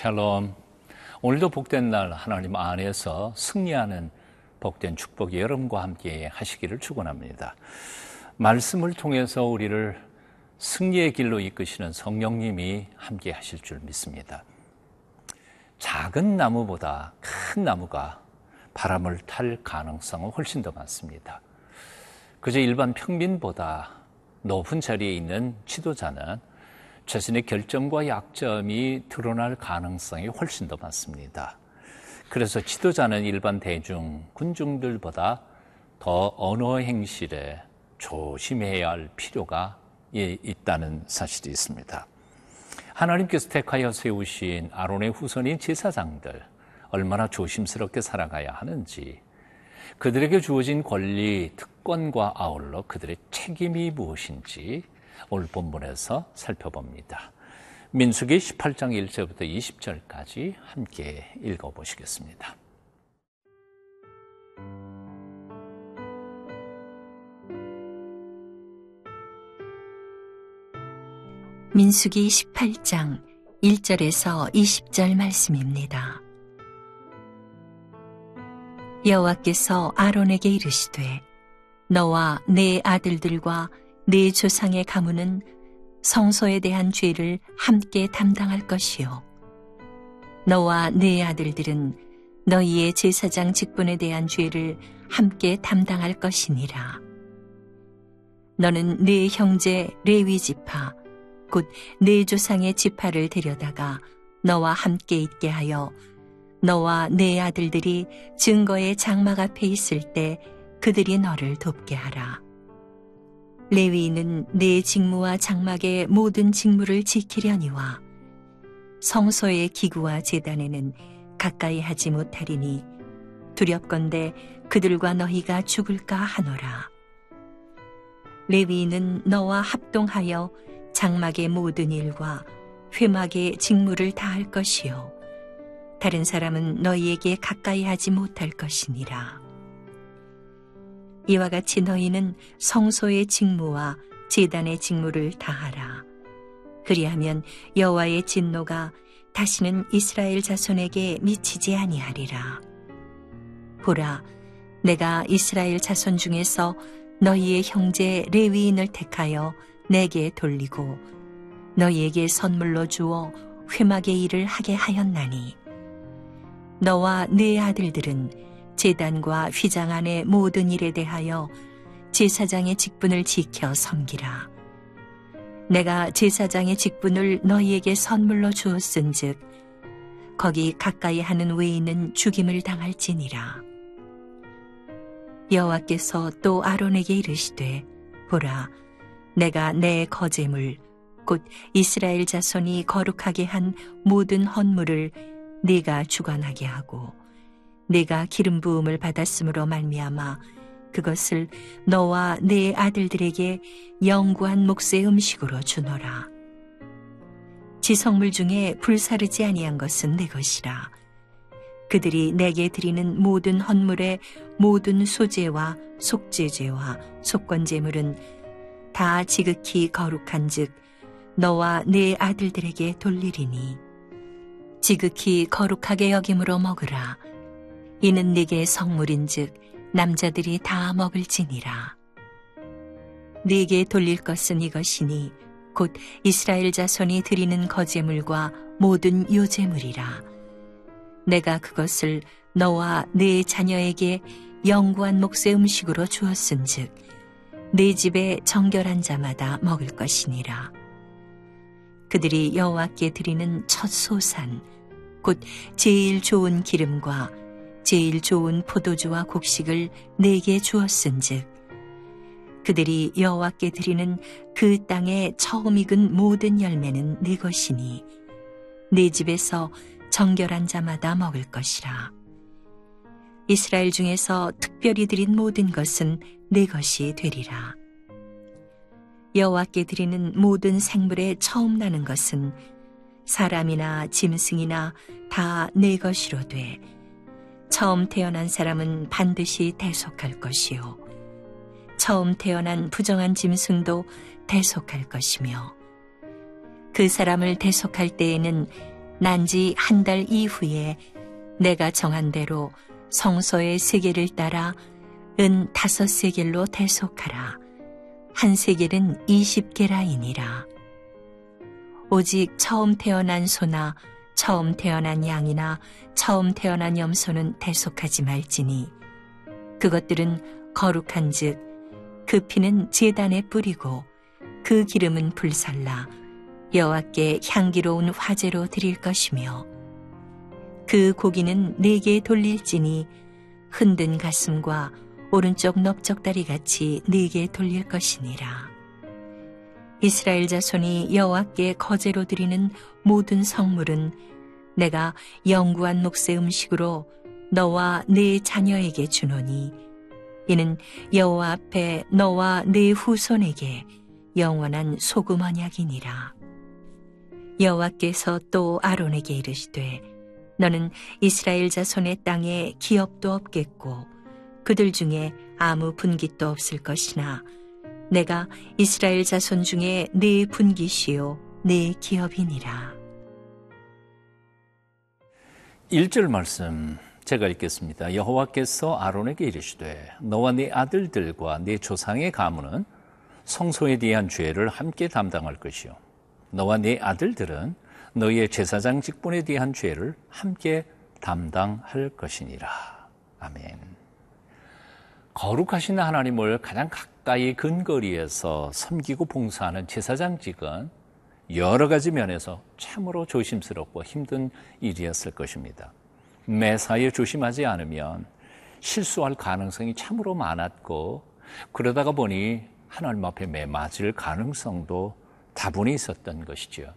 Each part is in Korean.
샬롬. 오늘도 복된 날 하나님 안에서 승리하는 복된 축복이 여러분과 함께 하시기를 축원합니다. 말씀을 통해서 우리를 승리의 길로 이끄시는 성령님이 함께 하실 줄 믿습니다. 작은 나무보다 큰 나무가 바람을 탈 가능성은 훨씬 더 많습니다. 그저 일반 평민보다 높은 자리에 있는 지도자는 자신의 결점과 약점이 드러날 가능성이 훨씬 더 많습니다. 그래서 지도자는 일반 대중, 군중들보다 더 언어 행실에 조심해야 할 필요가 있다는 사실이 있습니다. 하나님께서 택하여 세우신 아론의 후손인 제사장들, 얼마나 조심스럽게 살아가야 하는지, 그들에게 주어진 권리, 특권과 아울러 그들의 책임이 무엇인지 오늘 본문에서 살펴봅니다. 민수기 18장 1절부터 20절까지 함께 읽어보시겠습니다. 민수기 18장 1절에서 20절 말씀입니다. 여호와께서 아론에게 이르시되 너와 내 아들들과 네 조상의 가문은 성소에 대한 죄를 함께 담당할 것이요. 너와 네 아들들은 너희의 제사장 직분에 대한 죄를 함께 담당할 것이니라. 너는 네 형제 레위 지파, 곧 네 조상의 지파를 데려다가 너와 함께 있게 하여 너와 네 아들들이 증거의 장막 앞에 있을 때 그들이 너를 돕게 하라. 레위인은 내 직무와 장막의 모든 직무를 지키려니와 성소의 기구와 재단에는 가까이 하지 못하리니 두렵건대 그들과 너희가 죽을까 하노라. 레위인은 너와 합동하여 장막의 모든 일과 회막의 직무를 다할 것이요. 다른 사람은 너희에게 가까이 하지 못할 것이니라. 이와 같이 너희는 성소의 직무와 제단의 직무를 다하라. 그리하면 여호와의 진노가 다시는 이스라엘 자손에게 미치지 아니하리라. 보라, 내가 이스라엘 자손 중에서 너희의 형제 레위인을 택하여 내게 돌리고 너희에게 선물로 주어 회막의 일을 하게 하였나니 너와 네 아들들은 재단과 휘장 안의 모든 일에 대하여 제사장의 직분을 지켜 섬기라. 내가 제사장의 직분을 너희에게 선물로 주었은즉 거기 가까이 하는 외인은 죽임을 당할지니라. 여호와께서 또 아론에게 이르시되 보라 내가 내 거제물 곧 이스라엘 자손이 거룩하게 한 모든 헌물을 네가 주관하게 하고 내가 기름 부음을 받았으므로 말미암아 그것을 너와 네 아들들에게 영구한 몫의 음식으로 주노라. 지성물 중에 불사르지 아니한 것은 내 것이라. 그들이 내게 드리는 모든 헌물의 모든 소재와 속죄제와 속건제물은 다 지극히 거룩한즉 너와 네 아들들에게 돌리리니 지극히 거룩하게 여김으로 먹으라. 이는 네게 성물인즉 남자들이 다 먹을지니라. 네게 돌릴 것은 이것이니 곧 이스라엘 자손이 드리는 거제물과 모든 요제물이라. 내가 그것을 너와 네 자녀에게 영구한 몫의 음식으로 주었은즉 네 집에 정결한 자마다 먹을 것이니라. 그들이 여호와께 드리는 첫 소산 곧 제일 좋은 기름과 제일 좋은 포도주와 곡식을 내게 주었은즉 그들이 여호와께 드리는 그 땅에 처음 익은 모든 열매는 내 것이니 내 집에서 정결한 자마다 먹을 것이라. 이스라엘 중에서 특별히 드린 모든 것은 내 것이 되리라. 여호와께 드리는 모든 생물에 처음 나는 것은 사람이나 짐승이나 다 내 것이로 돼 처음 태어난 사람은 반드시 대속할 것이요. 처음 태어난 부정한 짐승도 대속할 것이며 그 사람을 대속할 때에는 난지 한 달 이후에 내가 정한 대로 성소의 세계를 따라 은 다섯 세겔로 대속하라. 한 세겔은 이십 개라이니라. 오직 처음 태어난 소나 처음 태어난 양이나 처음 태어난 염소는 대속하지 말지니 그것들은 거룩한 즉 그 피는 제단에 뿌리고 그 기름은 불살라 여호와께 향기로운 화제로 드릴 것이며 그 고기는 네게 돌릴지니 흔든 가슴과 오른쪽 넓적다리 같이 네게 돌릴 것이니라. 이스라엘 자손이 여호와께 거제로 드리는 모든 성물은 내가 영구한 몫의 음식으로 너와 네 자녀에게 주노니 이는 여호와 앞에 너와 네 후손에게 영원한 소금 언약이니라. 여호와께서 또 아론에게 이르시되 너는 이스라엘 자손의 땅에 기업도 없겠고 그들 중에 아무 분깃도 없을 것이나 내가 이스라엘 자손 중에 네 분깃이요 네 기업이니라. 1절 말씀 제가 읽겠습니다. 여호와께서 아론에게 이르시되 너와 네 아들들과 네 조상의 가문은 성소에 대한 죄를 함께 담당할 것이요 너와 네 아들들은 너희의 제사장 직분에 대한 죄를 함께 담당할 것이니라. 아멘. 거룩하신 하나님을 가장 가 까이 근거리에서 섬기고 봉사하는 제사장직은 여러 가지 면에서 참으로 조심스럽고 힘든 일이었을 것입니다. 매사에 조심하지 않으면 실수할 가능성이 참으로 많았고 그러다가 보니 하나님 앞에 매맞을 가능성도 다분히 있었던 것이죠.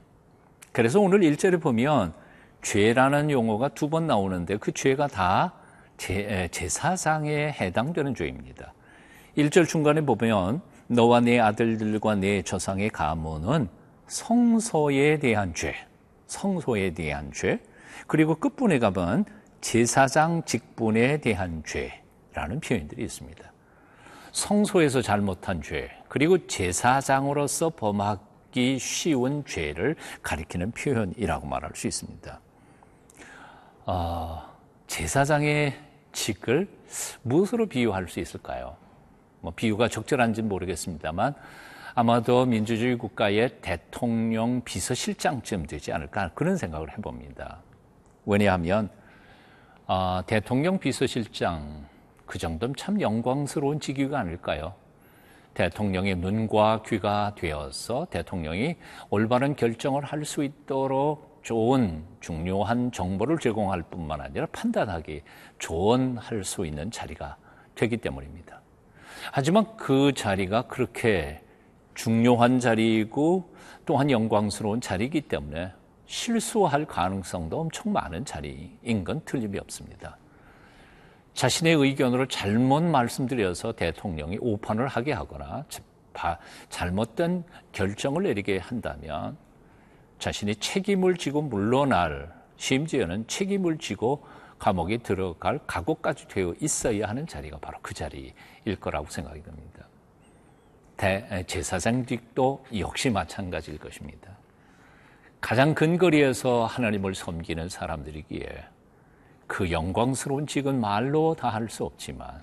그래서 오늘 1절에 보면 죄라는 용어가 두 번 나오는데 그 죄가 다 제, 제사상에 해당되는 죄입니다. 1절 중간에 보면 너와 내 아들들과 내 저상의 가문은 성소에 대한 죄, 성소에 대한 죄, 그리고 끝분에 가면 제사장 직분에 대한 죄라는 표현들이 있습니다. 성소에서 잘못한 죄, 그리고 제사장으로서 범하기 쉬운 죄를 가리키는 표현이라고 말할 수 있습니다. 어, 제사장의 직을 무엇으로 비유할 수 있을까요? 뭐 비유가 적절한지는 모르겠습니다만 아마도 민주주의 국가의 대통령 비서실장쯤 되지 않을까 그런 생각을 해봅니다. 왜냐하면 어, 대통령 비서실장 그 정도면 참 영광스러운 직위가 아닐까요? 대통령의 눈과 귀가 되어서 대통령이 올바른 결정을 할 수 있도록 좋은 중요한 정보를 제공할 뿐만 아니라 판단하기 조언할 수 있는 자리가 되기 때문입니다. 하지만 그 자리가 그렇게 중요한 자리이고 또한 영광스러운 자리이기 때문에 실수할 가능성도 엄청 많은 자리인 건 틀림이 없습니다. 자신의 의견으로 잘못 말씀드려서 대통령이 오판을 하게 하거나 잘못된 결정을 내리게 한다면 자신이 책임을 지고 물러날 심지어는 책임을 지고 감옥에 들어갈 각오까지 되어 있어야 하는 자리가 바로 그 자리 일 거라고 생각이 듭니다. 대, 제사장직도 역시 마찬가지일 것입니다. 가장 근거리에서 하나님을 섬기는 사람들이기에 그 영광스러운 직은 말로 다 할 수 없지만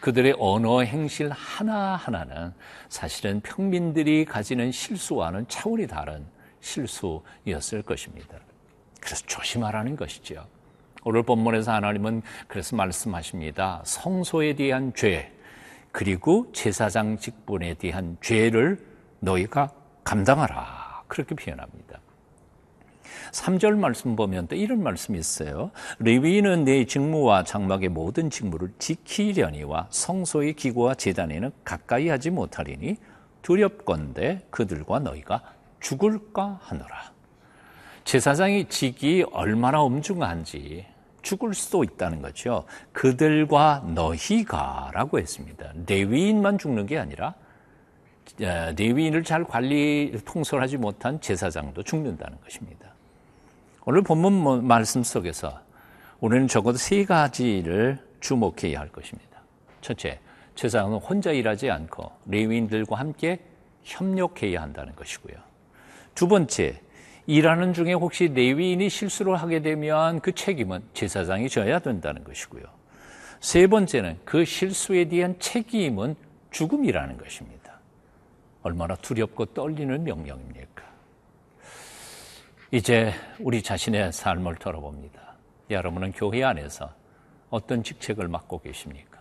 그들의 언어 행실 하나하나는 사실은 평민들이 가지는 실수와는 차원이 다른 실수였을 것입니다. 그래서 조심하라는 것이죠. 오늘 본문에서 하나님은 그래서 말씀하십니다. 성소에 대한 죄, 그리고 제사장 직분에 대한 죄를 너희가 감당하라. 그렇게 표현합니다. 3절 말씀 보면 또 이런 말씀이 있어요. 레위인은 내 직무와 장막의 모든 직무를 지키려니와 성소의 기구와 재단에는 가까이 하지 못하리니 두렵건대 그들과 너희가 죽을까 하노라. 제사장의 직이 얼마나 엄중한지 죽을 수도 있다는 거죠. 그들과 너희가라고 했습니다. 레위인만 죽는 게 아니라 레위인을 잘 관리 통솔하지 못한 제사장도 죽는다는 것입니다. 오늘 본문 뭐 말씀 속에서 우리는 적어도 세 가지를 주목해야 할 것입니다. 첫째, 제사장은 혼자 일하지 않고 레위인들과 함께 협력해야 한다는 것이고요. 두 번째, 일하는 중에 혹시 레위인이 실수를 하게 되면 그 책임은 제사장이 져야 된다는 것이고요. 세 번째는 그 실수에 대한 책임은 죽음이라는 것입니다. 얼마나 두렵고 떨리는 명령입니까? 이제 우리 자신의 삶을 돌아봅니다. 여러분은 교회 안에서 어떤 직책을 맡고 계십니까?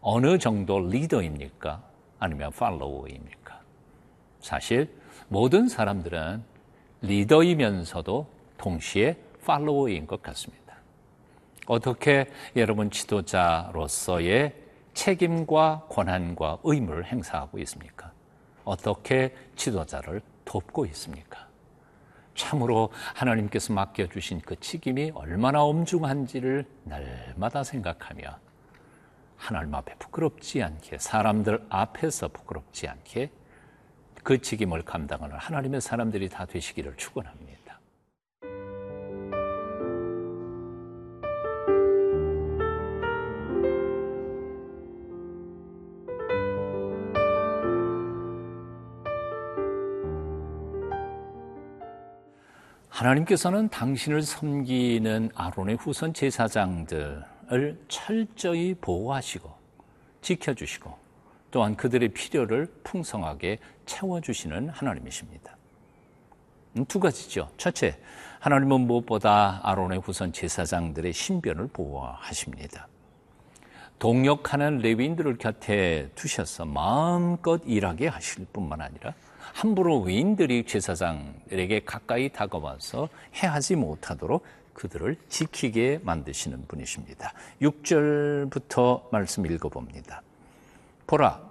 어느 정도 리더입니까? 아니면 팔로워입니까? 사실 모든 사람들은 리더이면서도 동시에 팔로워인 것 같습니다. 어떻게 여러분 지도자로서의 책임과 권한과 의무를 행사하고 있습니까? 어떻게 지도자를 돕고 있습니까? 참으로 하나님께서 맡겨주신 그 책임이 얼마나 엄중한지를 날마다 생각하며 하나님 앞에 부끄럽지 않게 사람들 앞에서 부끄럽지 않게 그 책임을 감당하는 하나님의 사람들이 다 되시기를 축원합니다. 하나님께서는 당신을 섬기는 아론의 후손 제사장들을 철저히 보호하시고 지켜주시고 또한 그들의 필요를 풍성하게 채워주시는 하나님이십니다. 음, 두 가지죠. 첫째, 하나님은 무엇보다 아론의 후손 제사장들의 신변을 보호하십니다. 동역하는 레위인들을 곁에 두셔서 마음껏 일하게 하실 뿐만 아니라 함부로 외인들이 제사장들에게 가까이 다가와서 해하지 못하도록 그들을 지키게 만드시는 분이십니다. 6절부터 말씀 읽어봅니다. 보라,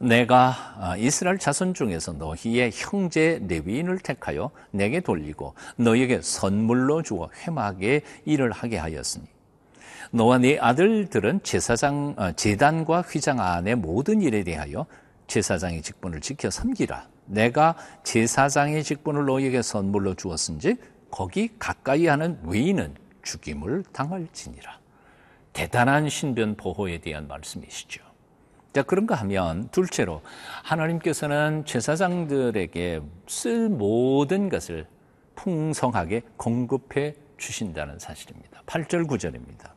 내가 아, 이스라엘 자손 중에서 너희의 형제 레위인을 택하여 내게 돌리고 너희에게 선물로 주어 회막에 일을 하게 하였으니 너와 네 아들들은 제사장 어, 제단과 휘장 안의 모든 일에 대하여 제사장의 직분을 지켜 섬기라. 내가 제사장의 직분을 너희에게 선물로 주었은지 거기 가까이 하는 외인은 죽임을 당할지니라. 대단한 신변 보호에 대한 말씀이시죠. 자, 그런가 하면 둘째로 하나님께서는 제사장들에게 쓸 모든 것을 풍성하게 공급해 주신다는 사실입니다. 8절 9절입니다.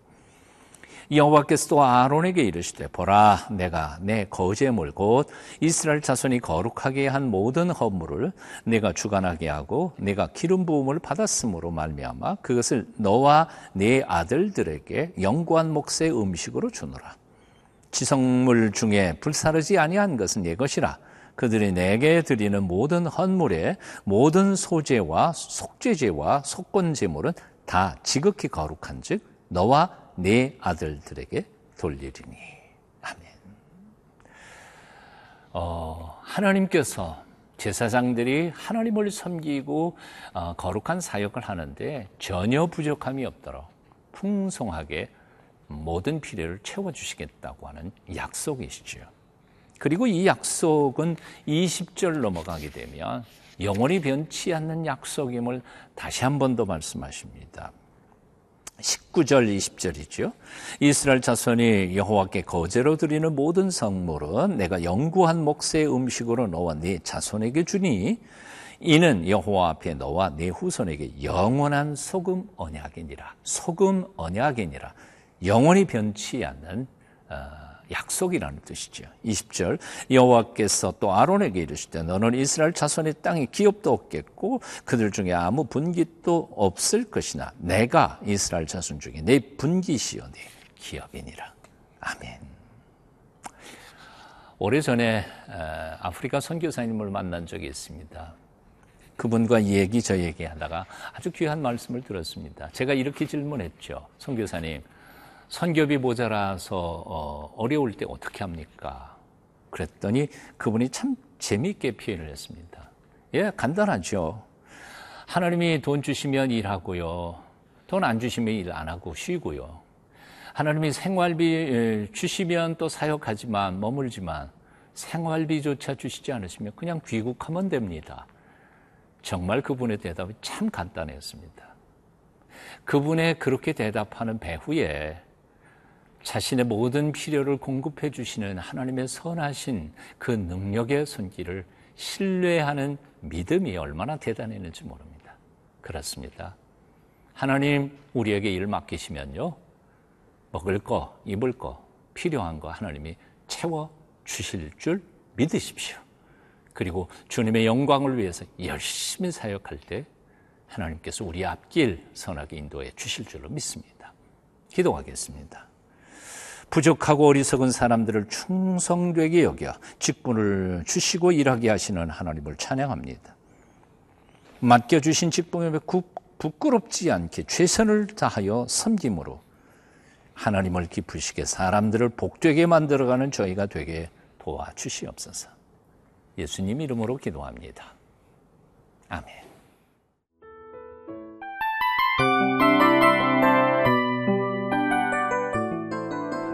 여호와께서 또 아론에게 이르시되 보라 내가 내 거제물 곧 이스라엘 자손이 거룩하게 한 모든 허물을 내가 주관하게 하고 내가 기름 부음을 받았으므로 말미암아 그것을 너와 네 아들들에게 영구한 몫의 음식으로 주노라 지성물 중에 불사르지 아니한 것은 내 것이라 그들이 내게 드리는 모든 헌물의 모든 소재와 속죄제와 속건제물은 다 지극히 거룩한즉 너와 네 아들들에게 돌리리니. 아멘. 어, 하나님께서 제사장들이 하나님을 섬기고 어, 거룩한 사역을 하는데 전혀 부족함이 없도록 풍성하게 모든 필요를 채워주시겠다고 하는 약속이시죠. 그리고 이 약속은 20절 넘어가게 되면 영원히 변치 않는 약속임을 다시 한 번 더 말씀하십니다. 19절 20절이죠. 이스라엘 자손이 여호와께 거제로 드리는 모든 성물은 내가 영구한 몫의 음식으로 너와 네 자손에게 주니 이는 여호와 앞에 너와 네 후손에게 영원한 소금 언약이니라. 소금 언약이니라. 영원히 변치 않는 어, 약속이라는 뜻이죠. 20절 여호와께서 또 아론에게 이르시되 너는 이스라엘 자손의 땅에 기업도 없겠고 그들 중에 아무 분깃도 없을 것이나 내가 이스라엘 자손 중에 내 분깃이요 내 기업이니라. 아멘. 오래전에 아프리카 선교사님을 만난 적이 있습니다. 그분과 얘기 저 얘기 하다가 아주 귀한 말씀을 들었습니다. 제가 이렇게 질문했죠. 선교사님, 선교비 모자라서 어, 어려울 때 어떻게 합니까? 그랬더니 그분이 참 재미있게 표현을 했습니다. 예, 간단하죠. 하나님이 돈 주시면 일하고요. 돈 안 주시면 일 안 하고 쉬고요. 하나님이 생활비 주시면 또 사역하지만 머물지만 생활비조차 주시지 않으시면 그냥 귀국하면 됩니다. 정말 그분의 대답이 참 간단했습니다. 그분의 그렇게 대답하는 배후에 자신의 모든 필요를 공급해 주시는 하나님의 선하신 그 능력의 손길을 신뢰하는 믿음이 얼마나 대단했는지 모릅니다. 그렇습니다. 하나님 우리에게 일 맡기시면요. 먹을 거, 입을 거, 필요한 거 하나님이 채워 주실 줄 믿으십시오. 그리고 주님의 영광을 위해서 열심히 사역할 때 하나님께서 우리 앞길 선하게 인도해 주실 줄로 믿습니다. 기도하겠습니다. 부족하고 어리석은 사람들을 충성되게 여겨 직분을 주시고 일하게 하시는 하나님을 찬양합니다. 맡겨주신 직분에 부끄럽지 않게 최선을 다하여 섬김으로 하나님을 기쁘시게 사람들을 복되게 만들어가는 저희가 되게 도와주시옵소서. 예수님 이름으로 기도합니다. 아멘.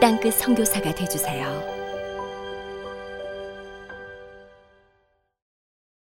땅끝 선교사가 되주세요.